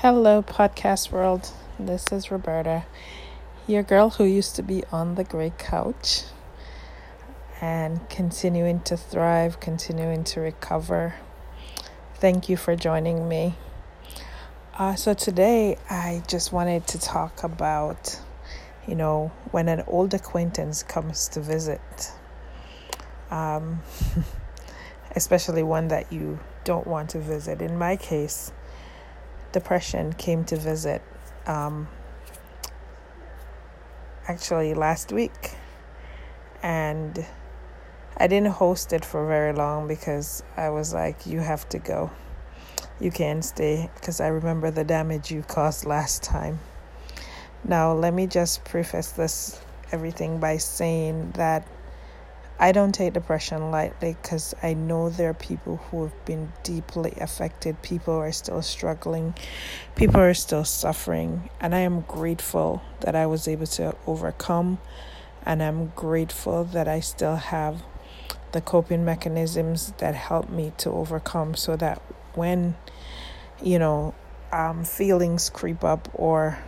Hello, podcast world. This is Roberta, your girl who used to be on the gray couch and continuing to thrive, continuing to recover. Thank you for joining me. Uh, so, today I just wanted to talk about, you know, when an old acquaintance comes to visit, um, especially one that you don't want to visit. In my case, depression came to visit um, actually last week. And I didn't host it for very long because I was like, you have to go. You can't stay because I remember the damage you caused last time. Now, let me just preface this everything by saying that I don't take depression lightly because I know there are people who have been deeply affected. People are still struggling. People are still suffering. And I am grateful that I was able to overcome. And I'm grateful that I still have the coping mechanisms that help me to overcome so that when, you know, um, feelings creep up or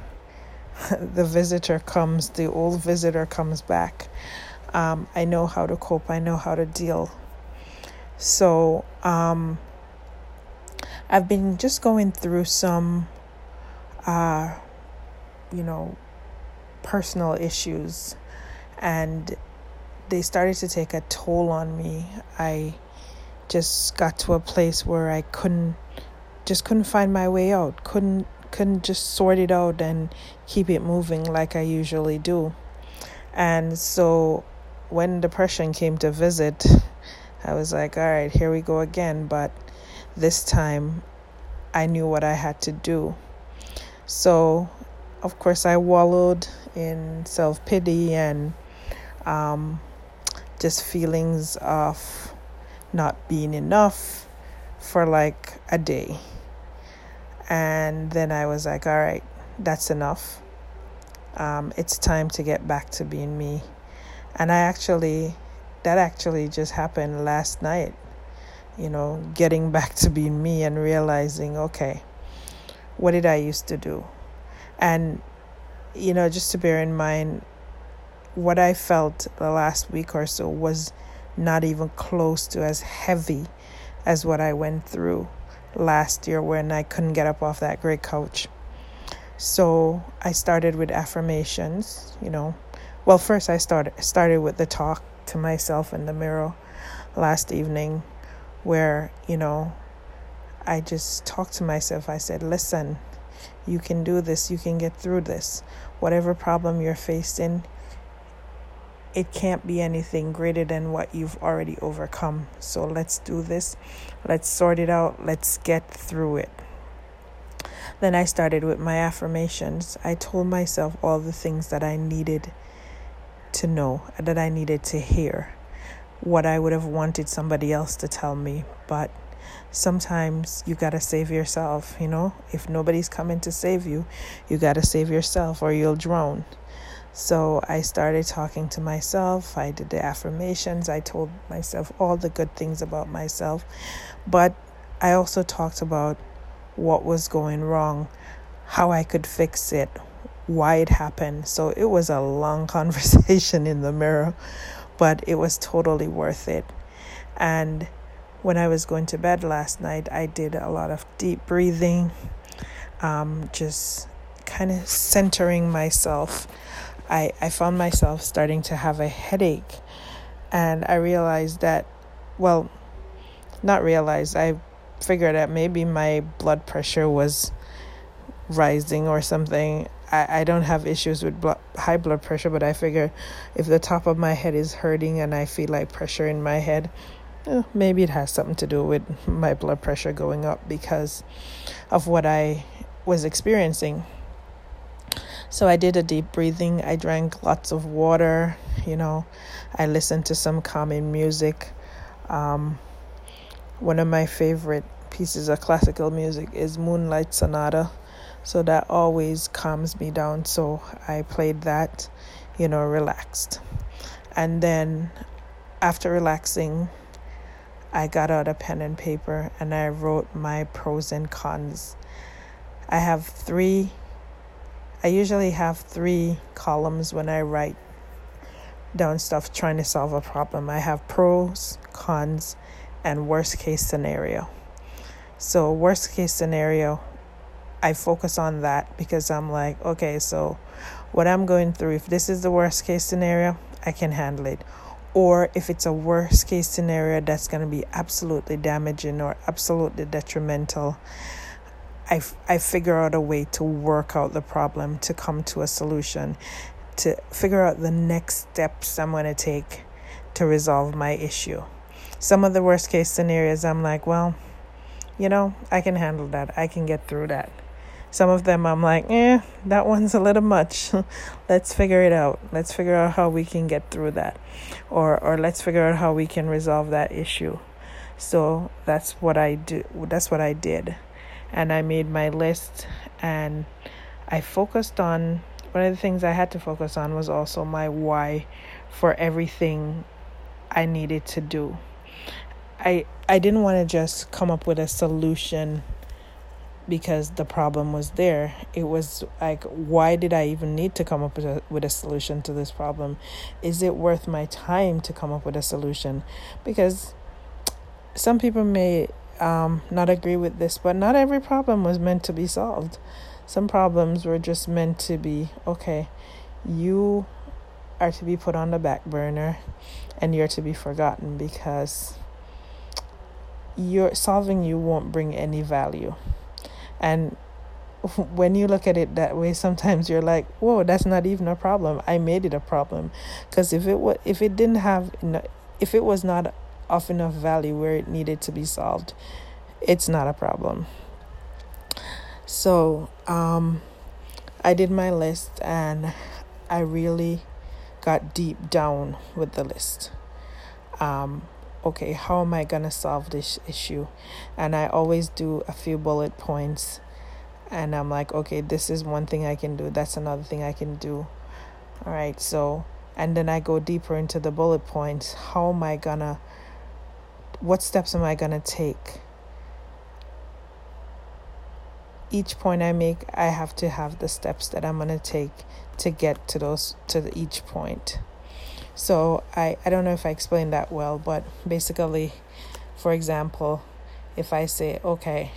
the visitor comes, the old visitor comes back um, I know how to cope, I know how to deal. So, um, I've been just going through some, uh, you know, personal issues, and they started to take a toll on me. I just got to a place where I couldn't, just couldn't find my way out. Couldn't, couldn't just sort it out and keep it moving like I usually do. And so when depression came to visit, I was like, all right, here we go again. But this time I knew what I had to do. So, of course, I wallowed in self pity and um, just feelings of not being enough for like a day. And then I was like, all right, that's enough. Um, it's time to get back to being me. And I actually, that actually just happened last night, you know, getting back to being me and realizing, okay, what did I used to do? And, you know, just to bear in mind, what I felt the last week or so was not even close to as heavy as what I went through last year when I couldn't get up off that great couch. So I started with affirmations, you know, well, first I started started with the talk to myself in the mirror last evening, where you know I just talked to myself. I said, "Listen, you can do this. You can get through this. Whatever problem you're facing." It can't be anything greater than what you've already overcome. So let's do this. Let's sort it out. Let's get through it. Then I started with my affirmations. I told myself all the things that I needed to know, that I needed to hear, what I would have wanted somebody else to tell me. But sometimes you got to save yourself, you know? If nobody's coming to save you, you got to save yourself or you'll drown. So I started talking to myself. I did the affirmations. I told myself all the good things about myself. But I also talked about what was going wrong, how I could fix it, why it happened. So it was a long conversation in the mirror, but it was totally worth it. And when I was going to bed last night, I did a lot of deep breathing, um, just kind of centering myself. I, I found myself starting to have a headache, and I realized that, well, not realized, I figured that maybe my blood pressure was rising or something. I, I don't have issues with blood, high blood pressure, but I figure if the top of my head is hurting and I feel like pressure in my head, eh, maybe it has something to do with my blood pressure going up because of what I was experiencing. So I did a deep breathing. I drank lots of water. You know, I listened to some calming music. Um, one of my favorite pieces of classical music is Moonlight Sonata so that always calms me down. So I played that, you know, relaxed. And then after relaxing, I got out a pen and paper and I wrote my pros and cons. I have three, I usually have three columns when I write down stuff trying to solve a problem. I have pros, cons, and worst case scenario. So, worst case scenario, I focus on that because I'm like, okay, so what I'm going through, if this is the worst case scenario, I can handle it. Or if it's a worst case scenario that's going to be absolutely damaging or absolutely detrimental, I, I figure out a way to work out the problem, to come to a solution, to figure out the next steps I'm going to take to resolve my issue. Some of the worst case scenarios, I'm like, well, you know, I can handle that. I can get through that. Some of them I'm like, eh, that one's a little much. let's figure it out. Let's figure out how we can get through that. Or or let's figure out how we can resolve that issue. So that's what I do that's what I did. And I made my list and I focused on one of the things I had to focus on was also my why for everything I needed to do. I I didn't want to just come up with a solution because the problem was there. It was like, why did I even need to come up with a, with a solution to this problem? Is it worth my time to come up with a solution? Because some people may um, not agree with this, but not every problem was meant to be solved. Some problems were just meant to be okay, you are to be put on the back burner and you're to be forgotten because your solving you won't bring any value and when you look at it that way, sometimes you're like, "Whoa, that's not even a problem. I made it a problem." Because if it was, if it didn't have, if it was not of enough value where it needed to be solved, it's not a problem. So, um, I did my list, and I really got deep down with the list. Um, okay, how am I going to solve this issue? And I always do a few bullet points. And I'm like, okay, this is one thing I can do. That's another thing I can do. All right, so, and then I go deeper into the bullet points. How am I going to, what steps am I going to take? Each point I make, I have to have the steps that I'm going to take to get to those, to each point. So I, I don't know if I explained that well, but basically, for example, if I say, okay,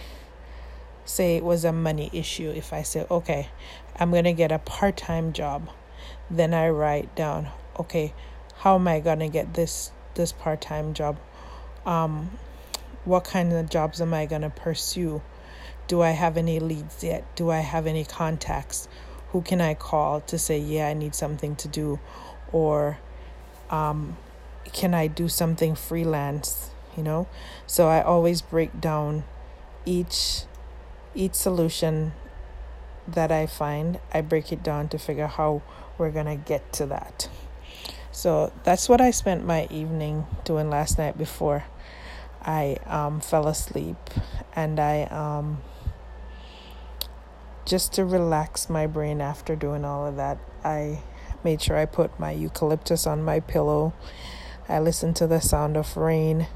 say it was a money issue, if I say, okay, I'm going to get a part time job, then I write down, okay, how am I going to get this, this part time job? Um, what kind of jobs am I going to pursue? Do I have any leads yet? Do I have any contacts? Who can I call to say, yeah, I need something to do? Or um, can I do something freelance? You know, so I always break down each each solution that I find. I break it down to figure how we're gonna get to that. So that's what I spent my evening doing last night before I um, fell asleep, and I um, just to relax my brain after doing all of that. I made sure I put my eucalyptus on my pillow. I listened to the sound of rain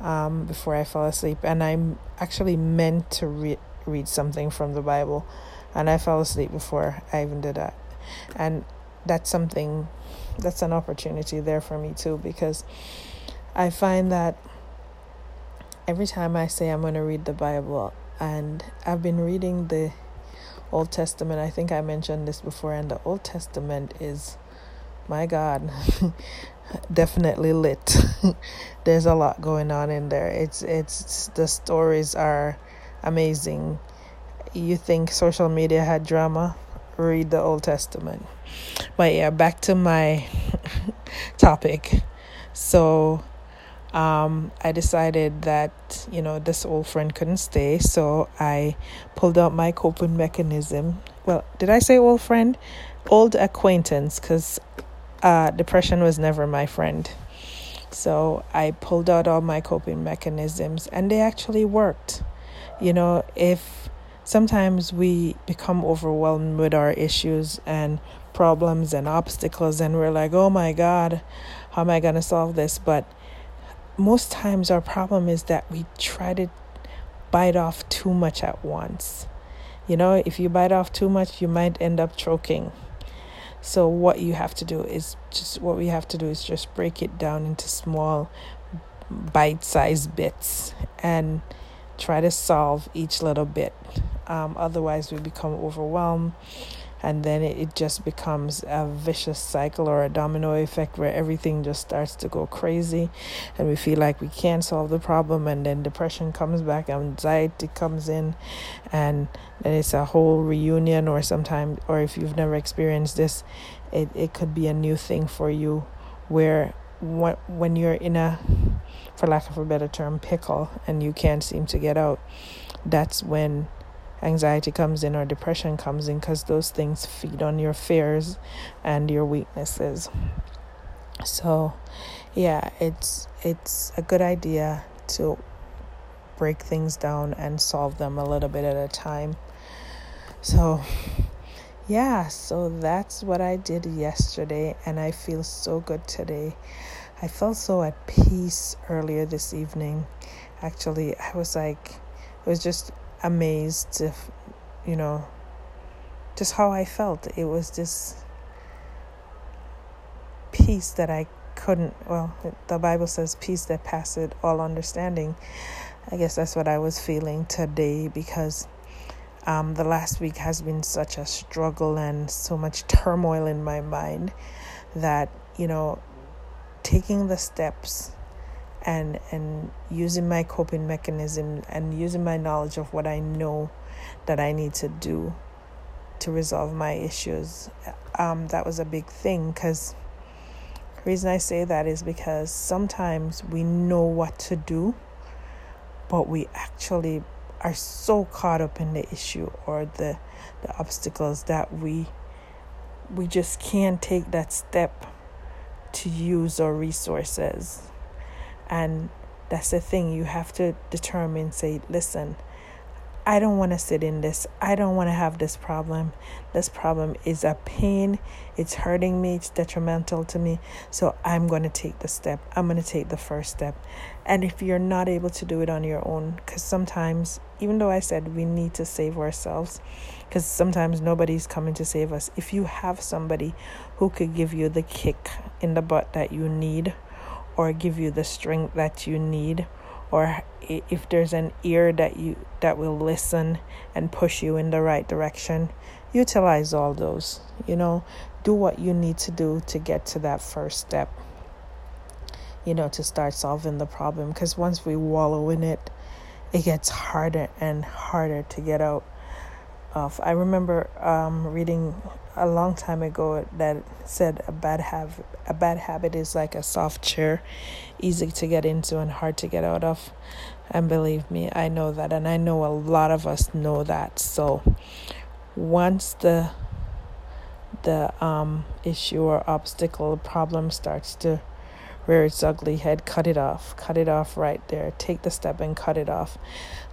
um, before I fell asleep, and I'm actually meant to re- read something from the Bible, and I fell asleep before I even did that. And that's something, that's an opportunity there for me too, because I find that every time I say I'm going to read the Bible, and I've been reading the Old Testament. I think I mentioned this before, and the Old Testament is, my God, definitely lit. There's a lot going on in there. It's it's the stories are amazing. You think social media had drama? Read the Old Testament. But yeah, back to my topic. So um, I decided that, you know, this old friend couldn't stay. So I pulled out my coping mechanism. Well, did I say old friend? Old acquaintance, because uh, depression was never my friend. So I pulled out all my coping mechanisms and they actually worked. You know, if sometimes we become overwhelmed with our issues and problems and obstacles and we're like, oh my God, how am I going to solve this? But most times our problem is that we try to bite off too much at once You know, if you bite off too much, you might end up choking. So, what you have to do is just what we have to do is just break it down into small, bite sized bits and try to solve each little bit. Um, otherwise, we become overwhelmed and then it, it just becomes a vicious cycle or a domino effect where everything just starts to go crazy and we feel like we can't solve the problem and then depression comes back anxiety comes in and then it's a whole reunion or sometimes or if you've never experienced this it, it could be a new thing for you where when you're in a for lack of a better term pickle and you can't seem to get out that's when anxiety comes in or depression comes in because those things feed on your fears and your weaknesses. So, yeah, it's it's a good idea to break things down and solve them a little bit at a time. So, yeah, so that's what I did yesterday, and I feel so good today. I felt so at peace earlier this evening. Actually, I was like, it was just amazed to, you know, just how I felt. It was this peace that I couldn't, well, the Bible says peace that passeth all understanding. I guess that's what I was feeling today because um, the last week has been such a struggle and so much turmoil in my mind that, you know, taking the steps and and using my coping mechanism and using my knowledge of what I know that I need to do to resolve my issues. Um, that was a big thing because reason I say that is because sometimes we know what to do, but we actually are so caught up in the issue or the the obstacles that we we just can't take that step to use our resources and that's the thing you have to determine say listen I don't want to sit in this. I don't want to have this problem. This problem is a pain. It's hurting me. It's detrimental to me. So I'm going to take the step. I'm going to take the first step. And if you're not able to do it on your own, because sometimes, even though I said we need to save ourselves, because sometimes nobody's coming to save us, if you have somebody who could give you the kick in the butt that you need, or give you the strength that you need or if there's an ear that you that will listen and push you in the right direction utilize all those you know? Do what you need to do to get to that first step you know to start solving the problem because once we wallow in it it gets harder and harder to get out i remember um, reading a long time ago that said a bad habit a bad habit is like a soft chair easy to get into and hard to get out of. And believe me i know that and i know a lot of us know that. So once the the um issue or obstacle problem starts to rear its ugly head cut it off cut it off right there. Take the step and cut it off.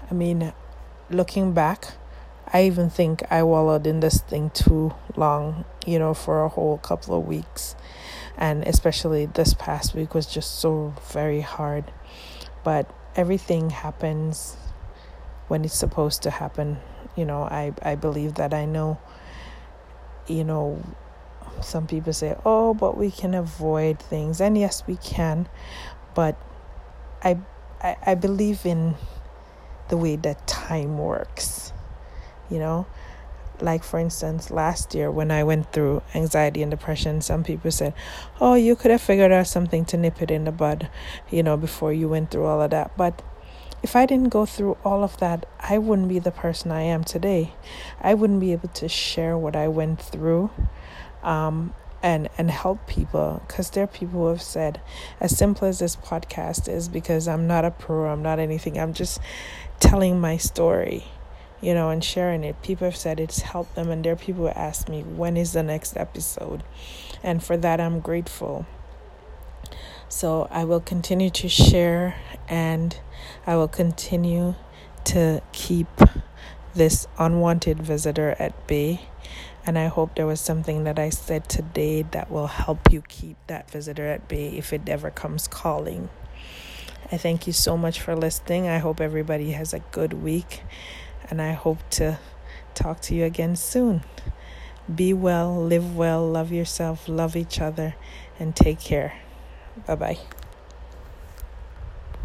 I mean looking back I even think I wallowed in this thing too long, you know, for a whole couple of weeks. And especially this past week was just so very hard. But everything happens when it's supposed to happen. You know, I, I believe that I know, you know, some people say, oh, but we can avoid things. And yes, we can. But I, I, I believe in the way that time works you know? Like for instance last year when i went through anxiety and depression some people said oh you could have figured out something to nip it in the bud you know before you went through all of that. But if i didn't go through all of that i wouldn't be the person i am today. I wouldn't be able to share what i went through um, and and help people because there are people who have said as simple as this podcast is because i'm not a pro i'm not anything i'm just telling my story you know, and sharing it. People have said it's helped them, and there are people who ask me, when is the next episode? And for that, I'm grateful. So I will continue to share and I will continue to keep this unwanted visitor at bay. And I hope there was something that I said today that will help you keep that visitor at bay if it ever comes calling. I thank you so much for listening. I hope everybody has a good week and I hope to talk to you again soon. Be well, live well, love yourself, love each other, and take care. Bye bye.